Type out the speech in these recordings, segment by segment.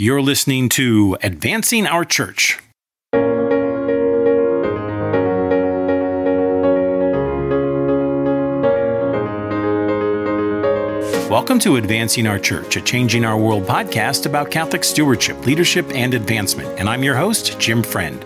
You're listening to Advancing Our Church. Welcome to Advancing Our Church, a Changing Our World podcast about Catholic stewardship, leadership, and advancement. And I'm your host, Jim Friend.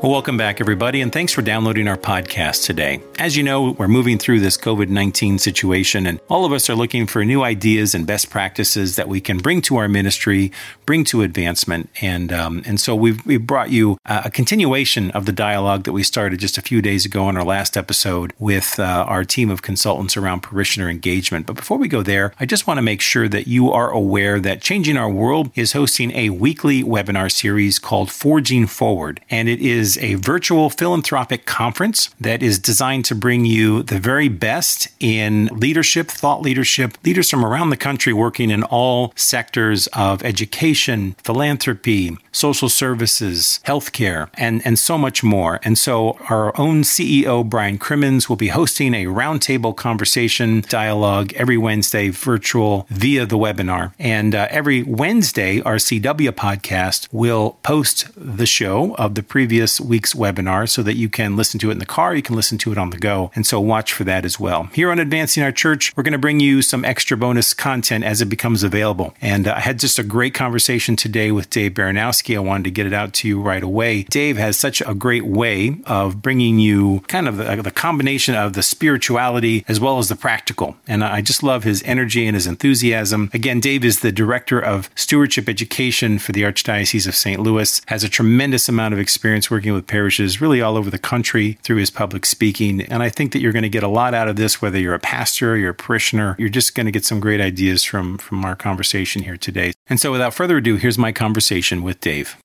Well, welcome back, everybody, and thanks for downloading our podcast today. As you know, we're moving through this COVID 19 situation, and all of us are looking for new ideas and best practices that we can bring to our ministry, bring to advancement. And, um, and so we've, we've brought you a continuation of the dialogue that we started just a few days ago in our last episode with uh, our team of consultants around parishioner engagement. But before we go there, I just want to make sure that you are aware that Changing Our World is hosting a weekly webinar series called Forging Forward, and it is is a virtual philanthropic conference that is designed to bring you the very best in leadership, thought leadership, leaders from around the country working in all sectors of education, philanthropy, social services, healthcare, and, and so much more. And so our own CEO, Brian Crimmins, will be hosting a roundtable conversation dialogue every Wednesday, virtual via the webinar. And uh, every Wednesday, our CW podcast will post the show of the previous week's webinar so that you can listen to it in the car, you can listen to it on the go. And so watch for that as well. Here on Advancing Our Church, we're going to bring you some extra bonus content as it becomes available. And uh, I had just a great conversation today with Dave Baranowski. I wanted to get it out to you right away. Dave has such a great way of bringing you kind of the, the combination of the spirituality as well as the practical. And I just love his energy and his enthusiasm. Again, Dave is the director of stewardship education for the Archdiocese of St. Louis, has a tremendous amount of experience working with parishes really all over the country through his public speaking. And I think that you're going to get a lot out of this, whether you're a pastor, you're a parishioner, you're just going to get some great ideas from, from our conversation here today. And so without further ado, here's my conversation with Dave.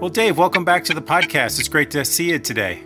Well, Dave, welcome back to the podcast. It's great to see you today.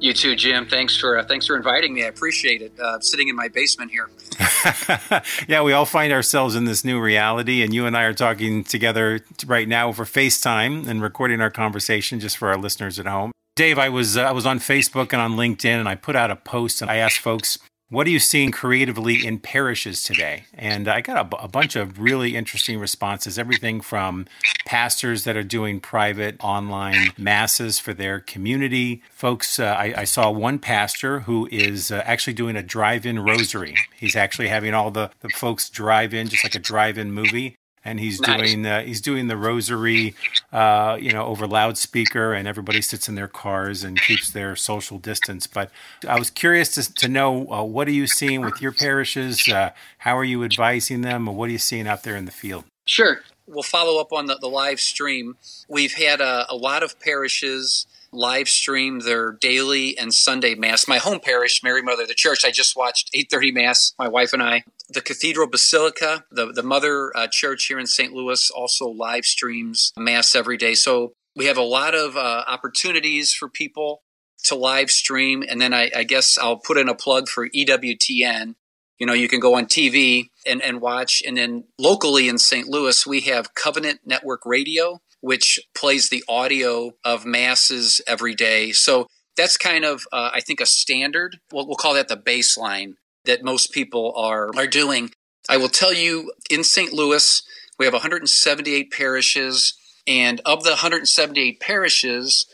You too, Jim. Thanks for uh, thanks for inviting me. I appreciate it. Uh, sitting in my basement here. yeah, we all find ourselves in this new reality, and you and I are talking together right now over FaceTime and recording our conversation just for our listeners at home. Dave, I was uh, I was on Facebook and on LinkedIn, and I put out a post and I asked folks what are you seeing creatively in parishes today? And I got a, bunch of really interesting responses. Everything from pastors that are doing private online masses for their community. Folks, uh, I, I, saw one pastor who is uh, actually doing a drive in rosary. He's actually having all the, the folks drive in, just like a drive in movie and he's nice. doing uh, he's doing the rosary, uh, you know, over loudspeaker, and everybody sits in their cars and keeps their social distance. But I was curious to, to know uh, what are you seeing with your parishes? Uh, how are you advising them, or what are you seeing out there in the field? Sure, we'll follow up on the, the live stream. We've had a, a lot of parishes live stream their daily and Sunday mass. My home parish, Mary Mother of the Church, I just watched 8:30 mass. My wife and I. The Cathedral Basilica, the the Mother uh, Church here in St. Louis, also live streams mass every day. So we have a lot of uh, opportunities for people to live stream, and then I, I guess I'll put in a plug for EWTN. You know, you can go on TV and, and watch. And then locally in St. Louis, we have Covenant Network Radio which plays the audio of masses every day. So that's kind of, uh, I think, a standard. We'll, we'll call that the baseline that most people are are doing. I will tell you, in St. Louis, we have 178 parishes, and of the 178 parishes,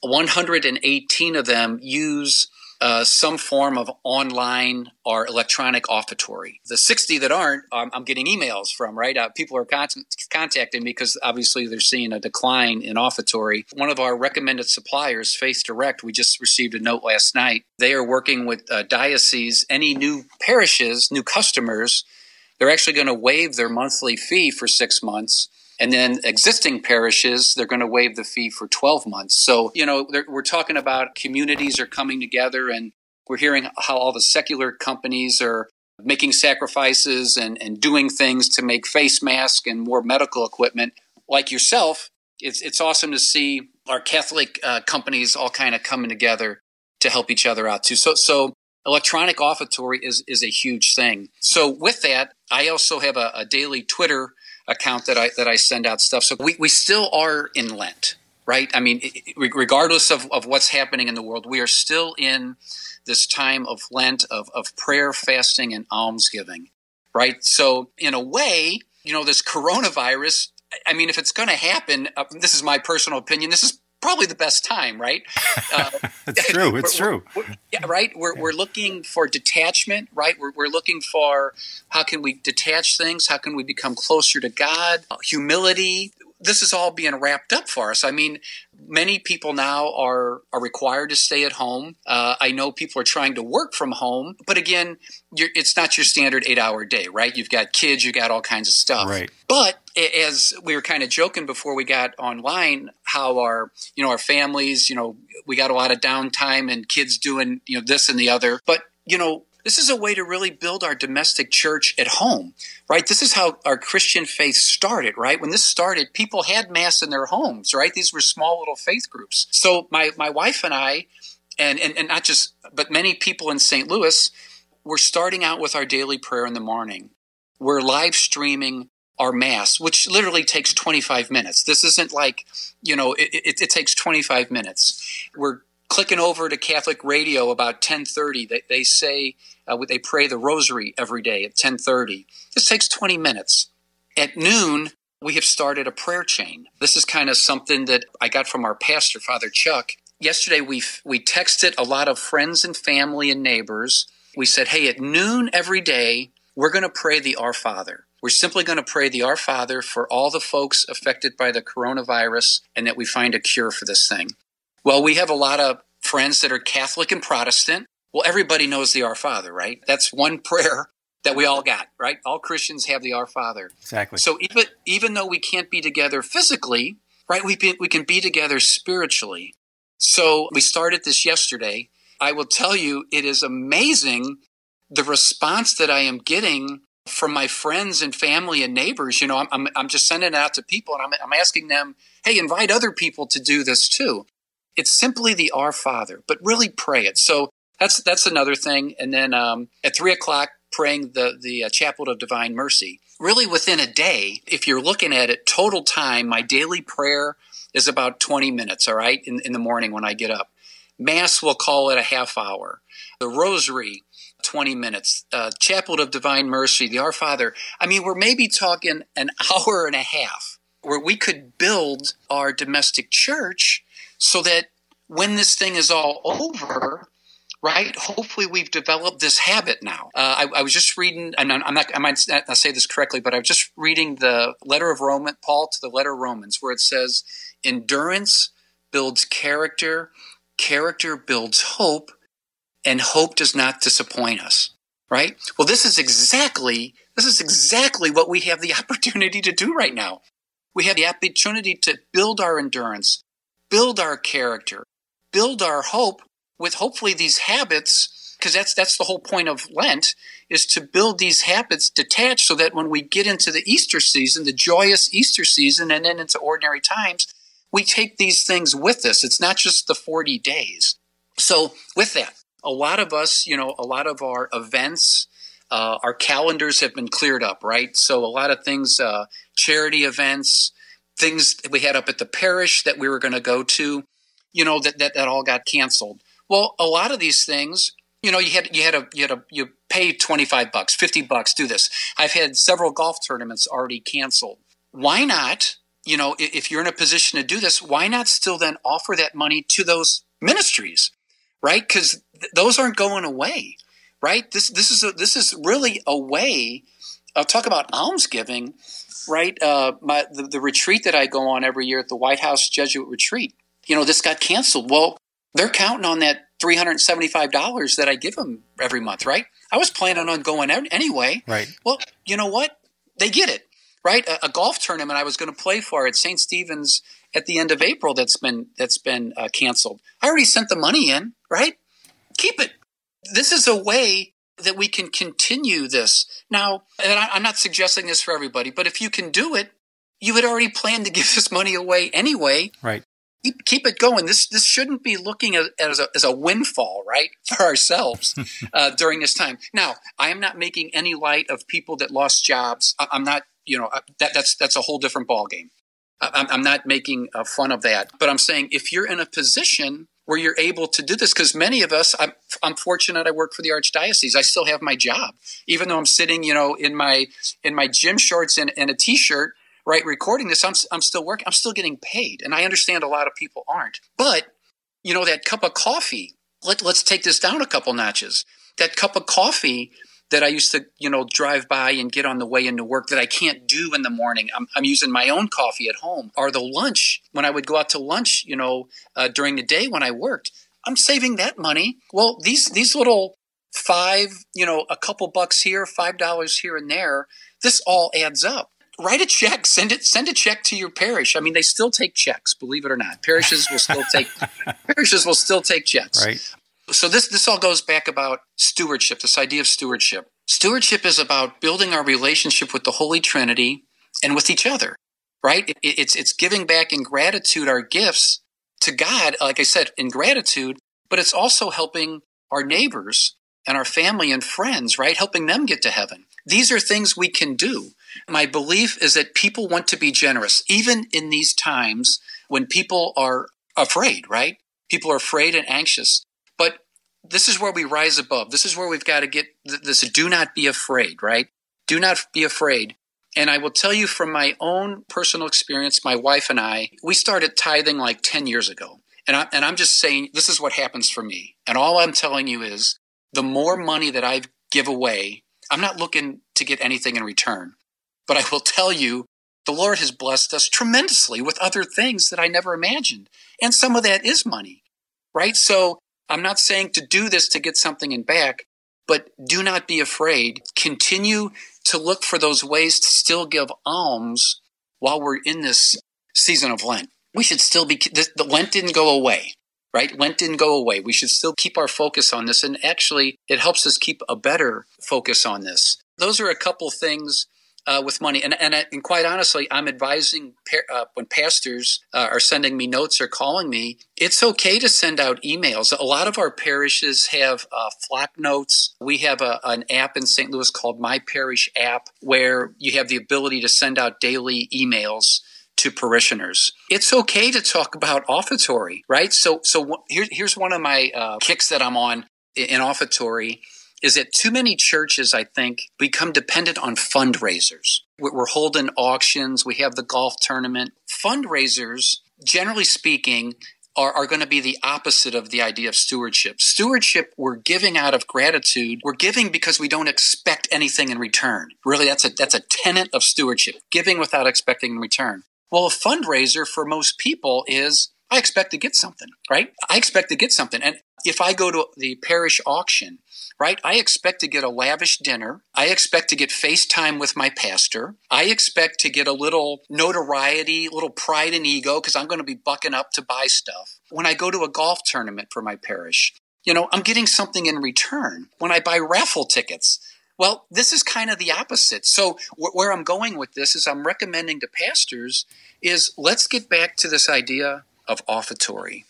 118 of them use uh, some form of online or electronic offertory. The 60 that aren't, um, I'm getting emails from, right? Uh, people are con- contacting me because obviously they're seeing a decline in offertory. One of our recommended suppliers, Faith Direct, we just received a note last night. They are working with uh, dioceses, any new parishes, new customers, they're actually going to waive their monthly fee for six months and then existing parishes, they're going to waive the fee for 12 months. So, you know, we're talking about communities are coming together and we're hearing how all the secular companies are making sacrifices and, and doing things to make face masks and more medical equipment. Like yourself, it's, it's awesome to see our Catholic uh, companies all kind of coming together to help each other out too. So, so electronic offertory is, is a huge thing. So with that, I also have a, a daily Twitter account that I that I send out stuff. So we, we still are in Lent. right? I mean, regardless of, of what's happening in the world, we are still in this time of Lent, of, of prayer, fasting, and almsgiving, right? So, in a way, you know, this coronavirus, I mean, if it's going to happen, uh, this is my personal opinion, this is probably the best time, right? Uh, it's true. It's we're, true. We're, yeah, right. We're, yeah. we're looking for detachment, right? We're, we're looking for how can we detach things? How can we become closer to God? Uh, humility. This is all being wrapped up for us. I mean, many people now are are required to stay at home. Uh, I know people are trying to work from home, but again, it's not your standard eight hour day, right? You've got kids, you've got all kinds of stuff. Right. But as we were kind of joking before we got online, how our you know our families, you know, we got a lot of downtime and kids doing you know this and the other, but you know this is a way to really build our domestic church at home, right? This is how our Christian faith started, right? When this started, people had mass in their homes, right? These were small little faith groups. So my, my wife and I, and, and, and not just, but many people in St. Louis, we're starting out with our daily prayer in the morning. We're live streaming our mass, which literally takes 25 minutes. This isn't like, you know, it, it, it takes 25 minutes. We're clicking over to Catholic radio about 10:30. They, they say uh, they pray the Rosary every day at 10:30. This takes 20 minutes. At noon, we have started a prayer chain. This is kind of something that I got from our pastor, Father Chuck. Yesterday, we we texted a lot of friends and family and neighbors. We said, "Hey, at noon every day, we're going to pray the Our Father." We're simply going to pray the Our Father for all the folks affected by the coronavirus and that we find a cure for this thing. Well, we have a lot of friends that are Catholic and Protestant. Well, everybody knows the Our Father, right? That's one prayer that we all got, right? All Christians have the Our Father. Exactly. So even even though we can't be together physically, right? We be, we can be together spiritually. So we started this yesterday. I will tell you, it is amazing the response that I am getting from my friends and family and neighbors. You know, I'm, I'm, I'm just sending it out to people and I'm, I'm asking them, hey, invite other people to do this too. It's simply the Our Father, but really pray it. So that's that's another thing. And then um, at three o'clock, praying the the uh, of Divine Mercy. Really, within a day, if you're looking at it, total time, my daily prayer is about 20 minutes. All right, in in the morning when I get up. Mass, we'll call it a half hour. The Rosary, 20 minutes. Uh, Chaplet of Divine Mercy, the Our Father. I mean, we're maybe talking an hour and a half where we could build our domestic church so that when this thing is all over, right? Hopefully, we've developed this habit now. Uh, I, I, was just reading, and I'm not, I might not say this correctly, but I was just reading the letter of Roman, Paul to the letter of Romans, where it says, "Endurance builds character, character builds hope, and hope does not disappoint us." Right? Well, this is exactly this is exactly what we have the opportunity to do right now. We have the opportunity to build our endurance, build our character, build our hope with hopefully these habits because that's that's the whole point of Lent is to build these habits detached so that when we get into the Easter season, the joyous Easter season and then into ordinary times, we take these things with us. It's not just the 40 days. So with that, a lot of us, you know, a lot of our events, uh, our calendars have been cleared up, right? So a lot of things, uh, charity events, things we had up at the parish that we were going to go to, you know, that, that, that all got canceled. Well, a lot of these things, you know, you had, you had a, you had a, you pay 25 bucks, 50 bucks, do this. I've had several golf tournaments already canceled. Why not, you know, if you're in a position to do this, why not still then offer that money to those ministries, right? Because th- those aren't going away, right? This, this is a, this is really a way, I'll talk about almsgiving right? Uh, my the, the retreat that I go on every year at the White House Jesuit retreat. You know, this got canceled. Well, they're counting on that three hundred seventy-five dollars that I give them every month, right? I was planning on going anyway. Right. Well, you know what? They get it, right? A, a golf tournament I was going to play for at St. Stephen's at the end of April that's been that's been uh, canceled. I already sent the money in, right? Keep it. This is a way that we can continue this. Now, and I, am not suggesting this for everybody, but if you can do it, you had already planned to give this money away anyway. Right. Keep, keep it going. This this shouldn't be looking at, as, a, as a windfall, right, for ourselves uh, during this time. Now, I am not making any light of people that lost jobs. I, am not, you know, that that's that's a whole different ballgame. I'm not making uh, fun of that, but I'm saying if you're in a position where you're able to do this, because many of us, I'm, I'm fortunate. I work for the archdiocese. I still have my job, even though I'm sitting, you know, in my in my gym shorts and, and a t-shirt, right, recording this. I'm I'm still working. I'm still getting paid, and I understand a lot of people aren't. But you know, that cup of coffee. Let, let's take this down a couple notches. That cup of coffee that I used to, you know, drive by and get on the way into work that I can't do in the morning. I'm, I'm using my own coffee at home. Or the lunch when I would go out to lunch, you know, uh, during the day when I worked. I'm saving that money. Well, these these little five, you know, a couple bucks here, five dollars here and there. This all adds up. Write a check, send it, send a check to your parish. I mean, they still take checks, believe it or not. Parishes will still take parishes will still take checks. Right. So this this all goes back about stewardship, this idea of stewardship. Stewardship is about building our relationship with the Holy Trinity and with each other, right? It, it's it's giving back in gratitude our gifts to God, like I said, in gratitude, but it's also helping our neighbors and our family and friends, right? Helping them get to heaven. These are things we can do. My belief is that people want to be generous, even in these times when people are afraid, right? People are afraid and anxious. This is where we rise above. This is where we've got to get this do not be afraid, right? Do not be afraid. And I will tell you from my own personal experience, my wife and I, we started tithing like 10 years ago. And, I, and I'm just saying, this is what happens for me. And all I'm telling you is the more money that I give away, I'm not looking to get anything in return. But I will tell you, the Lord has blessed us tremendously with other things that I never imagined. And some of that is money, right? So I'm not saying to do this to get something in back, but do not be afraid. Continue to look for those ways to still give alms while we're in this season of Lent. We should still be, the Lent didn't go away, right? Lent didn't go away. We should still keep our focus on this. And actually, it helps us keep a better focus on this. Those are a couple things uh, with money. And, and, and quite honestly, I'm advising uh, when pastors uh, are sending me notes or calling me, it's okay to send out emails. A lot of our parishes have uh, Flocknotes. We have a, an app in St. Louis called My Parish App where you have the ability to send out daily emails to parishioners. It's okay to talk about offertory, right? So, so here, here's one of my uh, kicks that I'm on in offertory is that too many churches, I think, become dependent on fundraisers. We're holding auctions, we have the golf tournament. Fundraisers, generally speaking, are, are going to be the opposite of the idea of stewardship. Stewardship, we're giving out of gratitude. We're giving because we don't expect anything in return. Really, that's a, that's a tenet of stewardship, giving without expecting in return. Well, a fundraiser for most people is I expect to get something, right? I expect to get something. And if I go to the parish auction right? I expect to get a lavish dinner. I expect to get FaceTime with my pastor. I expect to get a little notoriety, a little pride and ego because I'm going to be bucking up to buy stuff. When I go to a golf tournament for my parish, you know, I'm getting something in return. When I buy raffle tickets, well, this is kind of the opposite. So where I'm going with this is I'm recommending to pastors is let's get back to this idea of offertory.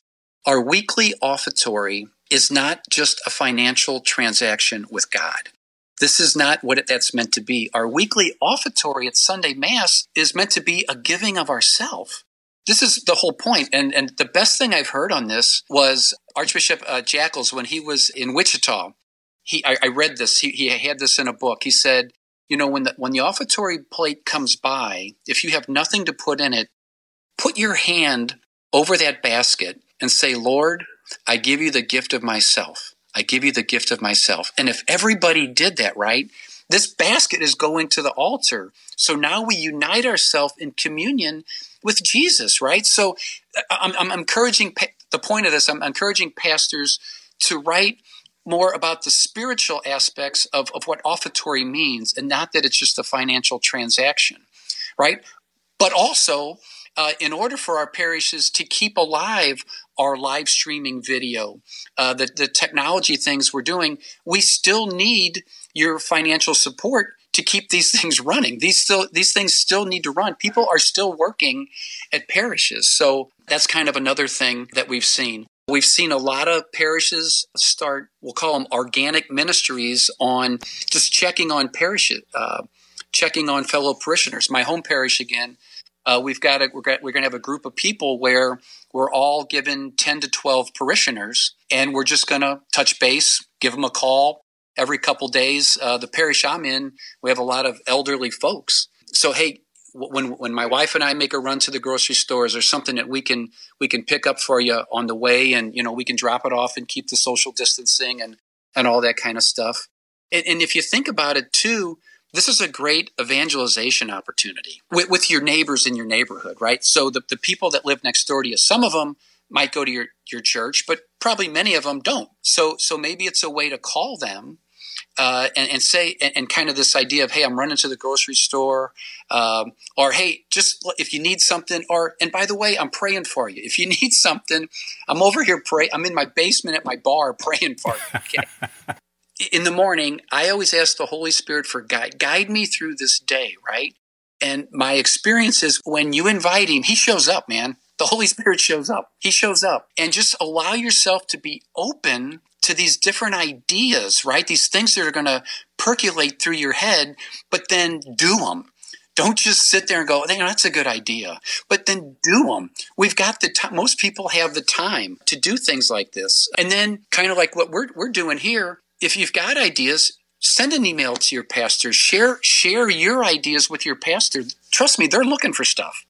Our weekly offertory is not just a financial transaction with God. This is not what it, that's meant to be. Our weekly offertory at Sunday Mass is meant to be a giving of ourself. This is the whole point. And, and the best thing I've heard on this was Archbishop uh, Jackels when he was in Wichita. He, I, I read this. He, he had this in a book. He said, you know, when the, when the offertory plate comes by, if you have nothing to put in it, put your hand over that basket and say, Lord, I give you the gift of myself. I give you the gift of myself. And if everybody did that, right, this basket is going to the altar. So now we unite ourselves in communion with Jesus, right? So uh, I'm, I'm encouraging, the point of this, I'm encouraging pastors to write more about the spiritual aspects of, of what offertory means and not that it's just a financial transaction, right? But also, uh, in order for our parishes to keep alive our live streaming video, uh, the, the technology things we're doing, we still need your financial support to keep these things running. These still these things still need to run. People are still working at parishes. So that's kind of another thing that we've seen. We've seen a lot of parishes start, we'll call them organic ministries on just checking on parishes, uh, checking on fellow parishioners. My home parish again, Uh, we've got a, we're, we're going to have a group of people where we're all given 10 to 12 parishioners, and we're just going to touch base, give them a call every couple days. Uh, the parish I'm in, we have a lot of elderly folks. So, hey, when when my wife and I make a run to the grocery stores or something that we can we can pick up for you on the way, and you know we can drop it off and keep the social distancing and and all that kind of stuff. And, and if you think about it too, this is a great evangelization opportunity with, with your neighbors in your neighborhood, right? So the, the people that live next door to you, some of them might go to your, your church, but probably many of them don't. So so maybe it's a way to call them uh, and, and, say and, and, kind of this idea of hey i'm running to the grocery store um, or hey just if you need something or and by the way i'm praying for you if you need something i'm over here pray i'm in my basement at my bar praying for you okay in the morning i always ask the holy spirit for guide guide me through this day right and my experience is when you invite him he shows up man the Holy Spirit shows up. He shows up. And just allow yourself to be open to these different ideas, right? These things that are going to percolate through your head, but then do them. Don't just sit there and go, you know, that's a good idea, but then do them. We've got the time. Most people have the time to do things like this. And then kind of like what we're, we're doing here, if you've got ideas, send an email to your pastor, share, share your ideas with your pastor. Trust me, they're looking for stuff.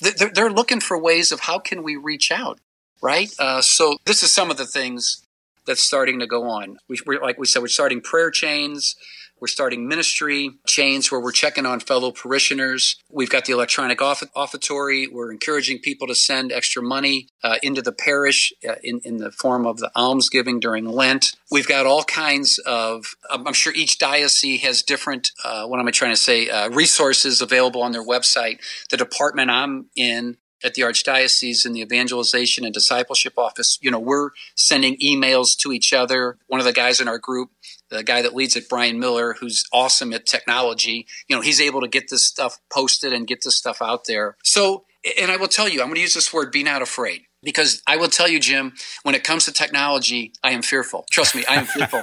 They're, they're looking for ways of how can we reach out, right? Uh, so this is some of the things that's starting to go on. We, are like we said, we're starting prayer chains. We're starting ministry chains where we're checking on fellow parishioners. We've got the electronic offertory. We're encouraging people to send extra money uh, into the parish uh, in, in the form of the almsgiving during Lent. We've got all kinds of, I'm sure each diocese has different, uh, what am I trying to say, uh, resources available on their website. The department I'm in at the archdiocese in the evangelization and discipleship office you know we're sending emails to each other. One of the guys in our group the guy that leads it brian miller who's awesome at technology you know he's able to get this stuff posted and get this stuff out there. So and i will tell you i'm going to use this word be not afraid because i will tell you jim when it comes to technology i am fearful. Trust me i am fearful.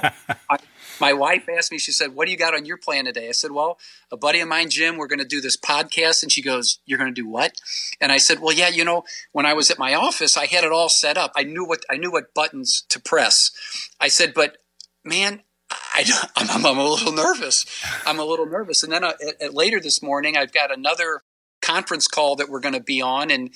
I, my wife asked me, she said, What do you got on your plan today? I said, Well, a buddy of mine, Jim, we're going to do this podcast. And she goes, You're going to do what? And I said, Well, yeah, you know, when I was at my office, I had it all set up. I knew what I knew what buttons to press. I said, But man, I, am I'm, I'm a little nervous. I'm a little nervous. And then uh, at, at later this morning, I've got another conference call that we're going to be on. And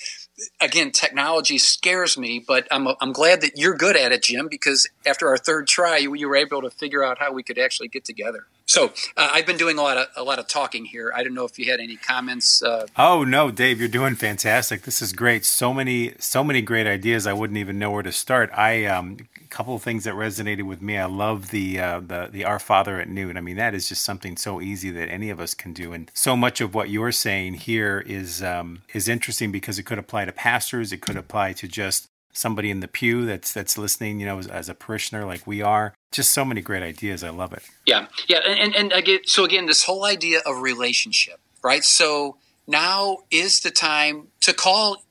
again, technology scares me, but I'm, I'm glad that you're good at it, Jim, because after our third try, you, you were able to figure out how we could actually get together. So uh, I've been doing a lot of a lot of talking here. I don't know if you had any comments. Uh, oh no, Dave, you're doing fantastic. This is great. So many so many great ideas. I wouldn't even know where to start. I um, a couple of things that resonated with me. I love the uh, the the Our Father at noon. I mean, that is just something so easy that any of us can do. And so much of what you're saying here is um, is interesting because it could apply to pastors. It could apply to just somebody in the pew that's that's listening. You know, as, as a parishioner like we are just so many great ideas. I love it. Yeah, yeah, and and again, so again, this whole idea of relationship, right? So now is the time to call.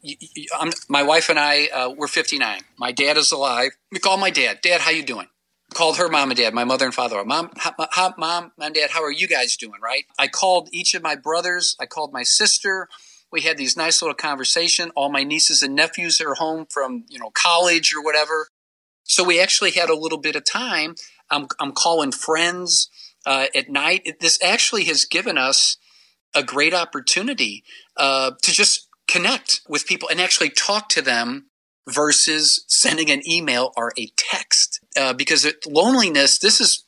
I'm, my wife and I, uh, we're 59. My dad is alive. We call my dad. Dad, how you doing? Called her mom and dad, my mother and father. Mom, how, mom and dad, how are you guys doing? Right? I called each of my brothers. I called my sister. We had these nice little conversation. All my nieces and nephews are home from you know college or whatever. So we actually had a little bit of time. I'm, I'm calling friends uh, at night. It, this actually has given us a great opportunity uh, to just connect with people and actually talk to them versus sending an email or a text. Uh, because loneliness, this is,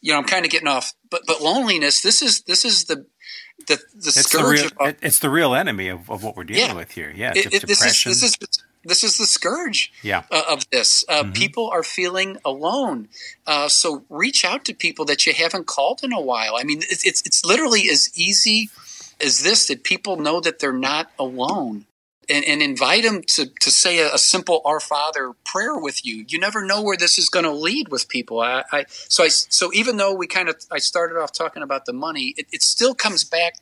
you know, I'm kind of getting off, but but loneliness, this is this is the the, the it's scourge. The real, of, it's the real enemy of, of what we're dealing yeah, with here. Yeah, it, it, depression. This is, this is this is the scourge yeah. uh, of this. Uh, mm-hmm. People are feeling alone. Uh, so reach out to people that you haven't called in a while. I mean, it's, it's, it's literally as easy as this that people know that they're not alone. And, and invite them to, to say a, a, simple Our Father prayer with you. You never know where this is going to lead with people. I, I, so I, so even though we kind of I started off talking about the money, it, it still comes back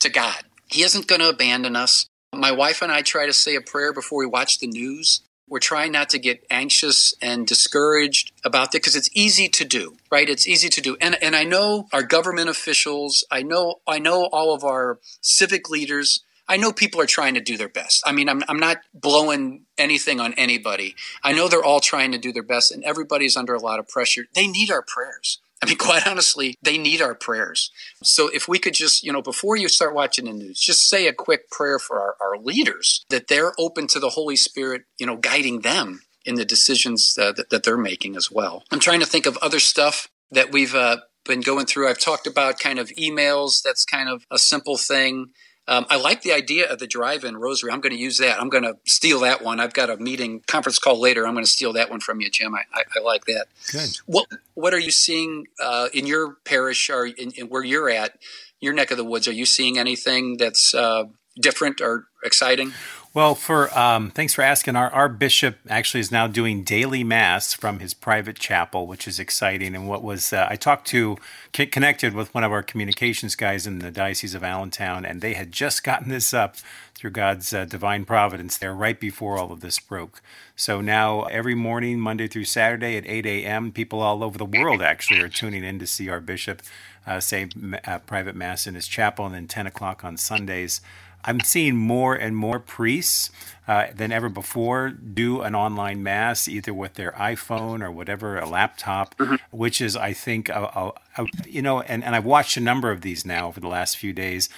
to God. He isn't going to abandon us. My wife and I try to say a prayer before we watch the news. We're trying not to get anxious and discouraged about that because it's easy to do, right? It's easy to do. And, and I know our government officials, I know, I know all of our civic leaders I know people are trying to do their best. I mean, I'm, I'm not blowing anything on anybody. I know they're all trying to do their best and everybody's under a lot of pressure. They need our prayers. I mean, quite honestly, they need our prayers. So if we could just, you know, before you start watching the news, just say a quick prayer for our, our leaders that they're open to the Holy Spirit, you know, guiding them in the decisions uh, that, that, they're making as well. I'm trying to think of other stuff that we've uh, been going through. I've talked about kind of emails. That's kind of a simple thing. Um, I like the idea of the drive-in rosary. I'm going to use that. I'm going to steal that one. I've got a meeting conference call later. I'm going to steal that one from you, Jim. I, I, I like that. Good. What What are you seeing uh, in your parish or in, in, where you're at, your neck of the woods? Are you seeing anything that's uh, different or exciting? Well, for um, thanks for asking. Our our bishop actually is now doing daily mass from his private chapel, which is exciting. And what was uh, I talked to connected with one of our communications guys in the diocese of Allentown, and they had just gotten this up through God's uh, divine providence there right before all of this broke. So now every morning, Monday through Saturday at 8 a.m., people all over the world actually are tuning in to see our bishop uh, say uh, private mass in his chapel, and then 10 o'clock on Sundays. I'm seeing more and more priests uh, than ever before do an online mass, either with their iPhone or whatever, a laptop, mm-hmm. which is, I think, a, a, a, you know, and, and I've watched a number of these now over the last few days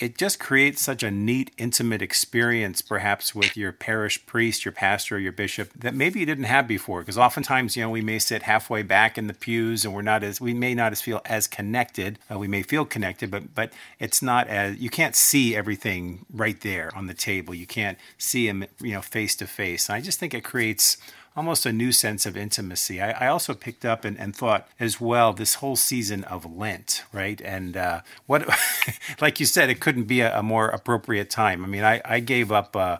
it just creates such a neat, intimate experience, perhaps with your parish priest, your pastor, or your bishop, that maybe you didn't have before. Because oftentimes, you know, we may sit halfway back in the pews, and we're not as we may not as feel as connected. Uh, we may feel connected, but but it's not as you can't see everything right there on the table. You can't see them, you know, face to face. I just think it creates almost a new sense of intimacy. I, I also picked up and, and, thought as well this whole season of Lent, right? And uh, what, like you said, it couldn't be a, a, more appropriate time. I mean, I, I gave up. Uh,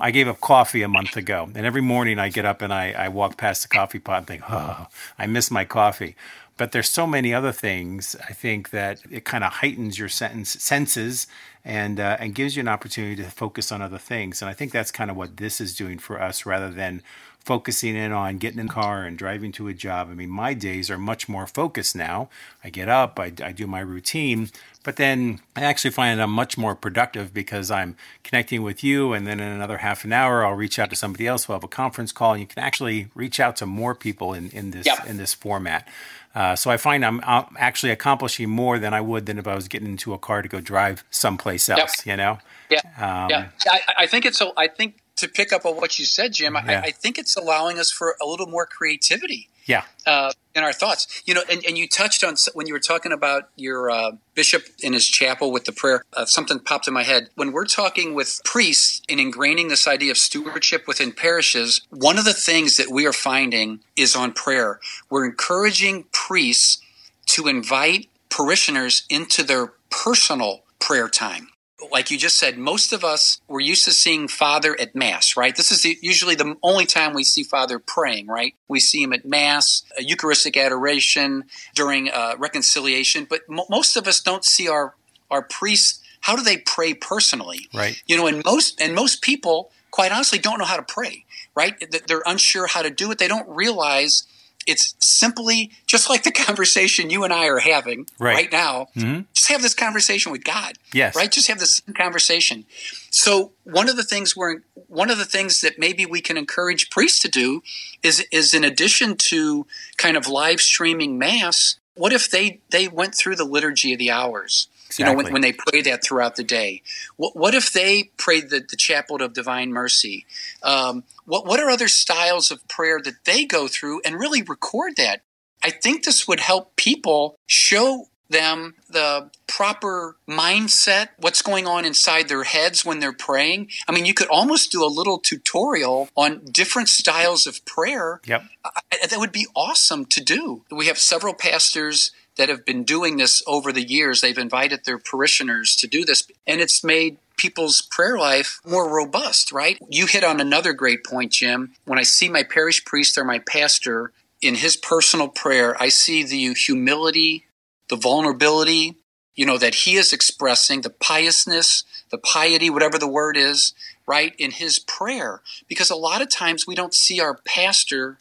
I gave up coffee a month ago, and every morning I get up and I, I walk past the coffee pot and think, "Oh, I miss my coffee." But there's so many other things. I think that it kind of heightens your sentence, senses and uh, and gives you an opportunity to focus on other things. And I think that's kind of what this is doing for us, rather than focusing in on getting in the car and driving to a job. I mean, my days are much more focused now. I get up, I, I do my routine, but then I actually find I'm much more productive because I'm connecting with you. And then in another half an hour, I'll reach out to somebody else. We'll have a conference call, and you can actually reach out to more people in, in this yep. in this format. Uh, so I find I'm, I'm, actually accomplishing more than I would than if I was getting into a car to go drive someplace else. Yep. You know. Yeah. Um, yeah. I, I think it's. So. I think to pick up on what you said, Jim, yeah. I, I, think it's allowing us for a little more creativity. Yeah. Uh, in our thoughts, you know, and, and you touched on when you were talking about your uh, bishop in his chapel with the prayer. Uh, something popped in my head when we're talking with priests and ingraining this idea of stewardship within parishes. One of the things that we are finding is on prayer. We're encouraging priests to invite parishioners into their personal prayer time like you just said, most of us we're used to seeing Father at Mass, right? This is the, usually the only time we see Father praying, right? We see him at Mass, Eucharistic adoration, during uh, reconciliation, but most of us don't see our our priests. How do they pray personally? Right. You know, and most and most people, quite honestly, don't know how to pray. Right? They're unsure how to do it. They don't realize it's simply just like the conversation you and I are having right, right now. Mm-hmm. Just have this conversation with God. Yes. Right? Just have this conversation. So one of the things we're one of the things that maybe we can encourage priests to do is is in addition to kind of live streaming mass, what if they they went through the liturgy of the hours? Exactly. You know, when, when, they pray that throughout the day. What, what if they prayed the, the Chaplet of Divine Mercy? Um, what, what are other styles of prayer that they go through and really record that? I think this would help people show them the proper mindset, what's going on inside their heads when they're praying. I mean, you could almost do a little tutorial on different styles of prayer. Yep. I, that would be awesome to do. We have several pastors that have been doing this over the years. They've invited their parishioners to do this, and it's made people's prayer life more robust, right? You hit on another great point, Jim. When I see my parish priest or my pastor in his personal prayer, I see the humility, the vulnerability, you know, that he is expressing, the piousness, the piety, whatever the word is, right, in his prayer. Because a lot of times we don't see our pastor,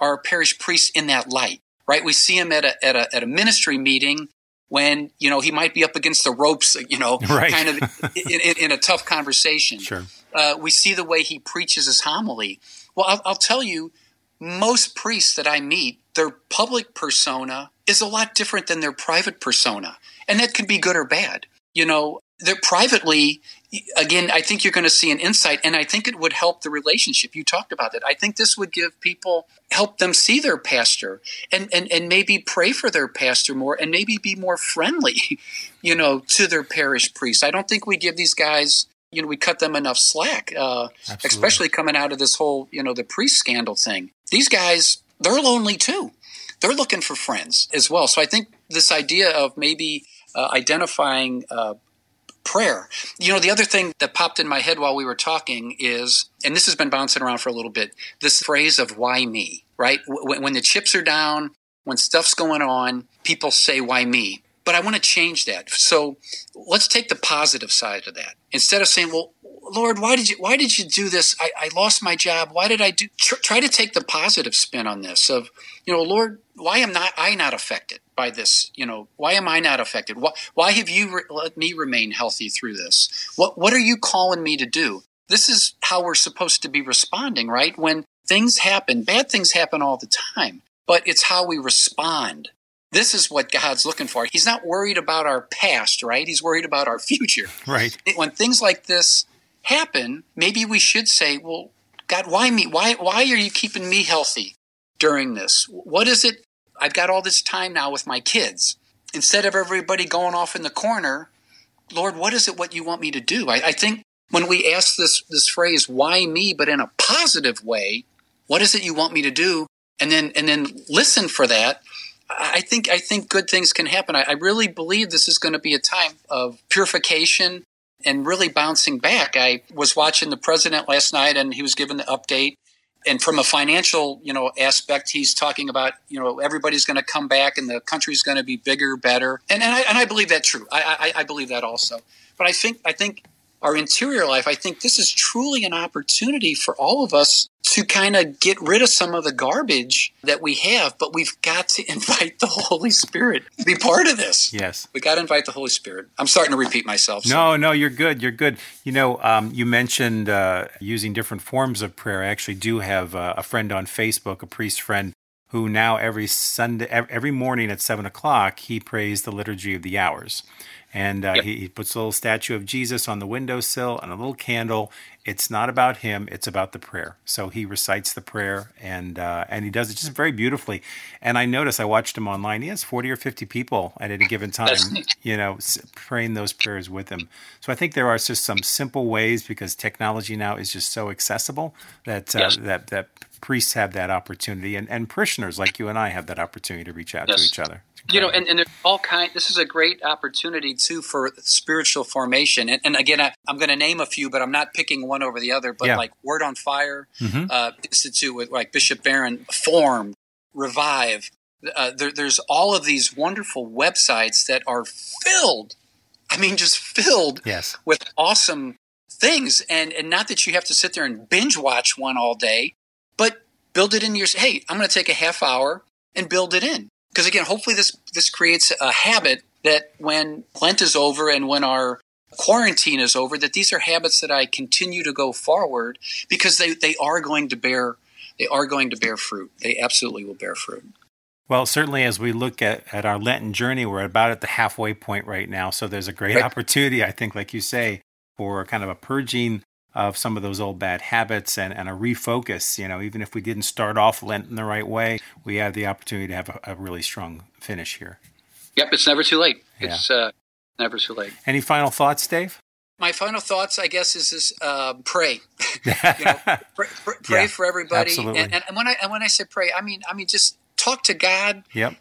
our parish priest in that light right? We see him at a, at a, at a ministry meeting when you know he might be up against the ropes, you know, right. kind of in, in, in, a tough conversation. Sure. Uh, we see the way he preaches his homily. Well, I'll, I'll tell you, most priests that I meet, their public persona is a lot different than their private persona, and that can be good or bad. You know, they're privately again i think you're going to see an insight and i think it would help the relationship. You talked about it. i think this would give people help them see their pastor and and, and maybe pray for their pastor more and maybe be more friendly you know to their parish priest. I don't think we give these guys you know we cut them enough slack uh, especially coming out of this whole you know the priest scandal thing. These guys they're lonely too. They're looking for friends as well. So i think this idea of maybe uh, identifying uh, prayer. You know, the other thing that popped in my head while we were talking is, and this has been bouncing around for a little bit, this phrase of why me, right? When, when the chips are down, when stuff's going on, people say, why me? But I want to change that. So let's take the positive side of that. Instead of saying, well, Lord, why did you why did you do this? I, I lost my job. Why did I do? Tr- try to take the positive spin on this. Of you know, Lord, why am not I not affected by this? You know, why am I not affected? Why, why have you re- let me remain healthy through this? What what are you calling me to do? This is how we're supposed to be responding, right? When things happen, bad things happen all the time, but it's how we respond. This is what God's looking for. He's not worried about our past, right? He's worried about our future. Right. When things like this happen, maybe we should say, well, God, why me? Why, why are you keeping me healthy during this? What is it? I've got all this time now with my kids. Instead of everybody going off in the corner, Lord, what is it what you want me to do? I, I think when we ask this, this phrase, why me, but in a positive way, what is it you want me to do? And then, and then listen for that. I think, I think good things can happen. I, I really believe this is going to be a time of purification and really bouncing back. I was watching the president last night and he was given the update. And from a financial, you know, aspect, he's talking about, you know, everybody's going to come back and the country's going to be bigger, better. And, and I, and I believe that true. I, I, I believe that also. But I think, I think our interior life, I think this is truly an opportunity for all of us to kind of get rid of some of the garbage that we have, but we've got to invite the Holy Spirit to be part of this. Yes. We got to invite the Holy Spirit. I'm starting to repeat myself. So. No, no, you're good. You're good. You know, um, you mentioned uh, using different forms of prayer. I actually do have uh, a friend on Facebook, a priest friend, who now every Sunday, every morning at seven o'clock, he prays the Liturgy of the Hours and uh, yep. he, he, puts a little statue of Jesus on the windowsill and a little candle. It's not about him; it's about the prayer. So he recites the prayer, and uh, and he does it just very beautifully. And I noticed I watched him online. He has forty or fifty people at any given time, you know, praying those prayers with him. So I think there are just some simple ways because technology now is just so accessible that uh, yes. that that priests have that opportunity, and and parishioners like you and I have that opportunity to reach out yes. to each other you know and, and there's all kind this is a great opportunity too for spiritual formation and, and again I, am going to name a few but i'm not picking one over the other but yeah. like word on fire mm-hmm. uh, institute with like bishop barron form revive uh, there, there's all of these wonderful websites that are filled i mean just filled yes. with awesome things and and not that you have to sit there and binge watch one all day but build it in your hey i'm going to take a half hour and build it in because again, hopefully this this creates a habit that when Lent is over and when our quarantine is over, that these are habits that I continue to go forward because they, they are going to bear they are going to bear fruit. They absolutely will bear fruit. Well, certainly as we look at, at our Lenten journey, we're about at the halfway point right now. So there's a great right. opportunity, I think, like you say, for kind of a purging of some of those old bad habits and, and a refocus. You know, even if we didn't start off Lent in the right way, we have the opportunity to have a, a really strong finish here. Yep, it's never too late. Yeah. It's uh, never too late. Any final thoughts, Dave? My final thoughts, I guess, is this: uh, pray. you know, pray, pray, pray yeah, for everybody. Absolutely. And, and, when I and when I say pray, I mean I mean just talk to God. Yep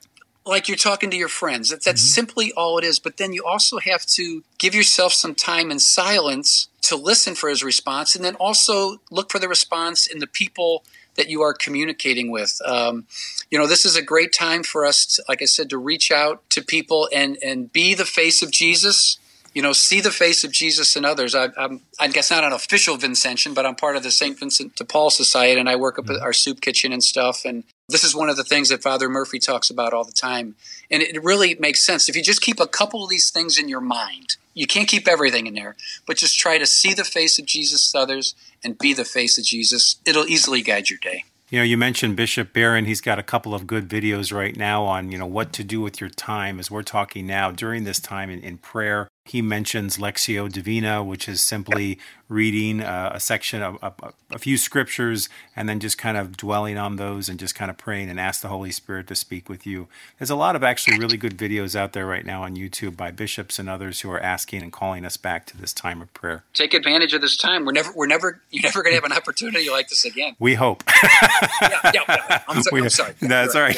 like you're talking to your friends. That's, that's mm-hmm. simply all it is. But then you also have to give yourself some time in silence to listen for his response and then also look for the response in the people that you are communicating with. Um, you know, this is a great time for us, to, like I said, to reach out to people and, and be the face of Jesus. You know, see the face of Jesus in others. I, am I guess not an official Vincentian, but I'm part of the St. Vincent de Paul Society, and I work up mm-hmm. at our soup kitchen and stuff. And This is one of the things that Father Murphy talks about all the time. And it really makes sense. If you just keep a couple of these things in your mind, you can't keep everything in there, but just try to see the face of Jesus to others and be the face of Jesus. It'll easily guide your day. You know, you mentioned Bishop Barron. He's got a couple of good videos right now on, you know, what to do with your time as we're talking now during this time in, in prayer. He mentions Lectio Divina, which is simply reading uh, a section of a, a, few scriptures and then just kind of dwelling on those and just kind of praying and ask the Holy Spirit to speak with you. There's a lot of actually really good videos out there right now on YouTube by bishops and others who are asking and calling us back to this time of prayer. Take advantage of this time. We're never, we're never, you're never going to have an opportunity like this again. We hope. yeah, yeah, yeah. I'm, so, I'm sorry. Yeah, That's all right.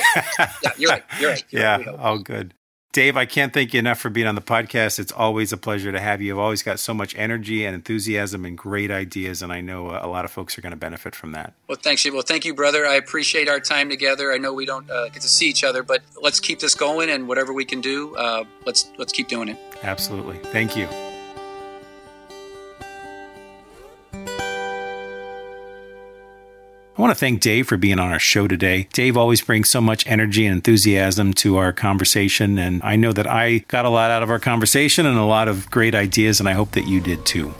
yeah, you're right. You're right. You're yeah. Right. Oh, good. Dave, I can't thank you enough for being on the podcast. It's always a pleasure to have you. You've always got so much energy and enthusiasm and great ideas, and I know a lot of folks are going to benefit from that. Well, thanks. You. Well, thank you, brother. I appreciate our time together. I know we don't uh, get to see each other, but let's keep this going, and whatever we can do, uh, let's let's keep doing it. Absolutely. Thank you. I want to thank Dave for being on our show today. Dave always brings so much energy and enthusiasm to our conversation, and I know that I got a lot out of our conversation and a lot of great ideas, and I hope that you did too.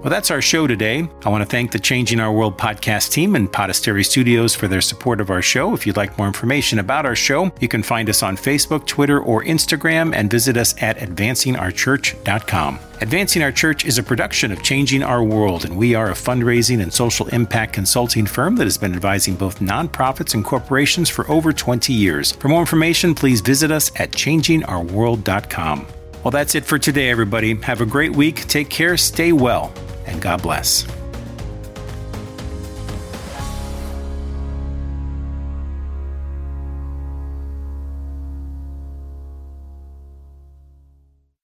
Well, that's our show today. I want to thank the Changing Our World podcast team and Podastery Studios for their support of our show. If you'd like more information about our show, you can find us on Facebook, Twitter, or Instagram and visit us at advancingourchurch.com. Advancing Our Church is a production of Changing Our World, and we are a fundraising and social impact consulting firm that has been advising both nonprofits and corporations for over 20 years. For more information, please visit us at changingourworld.com. Well, that's it for today, everybody. Have a great week. Take care, stay well, and God bless.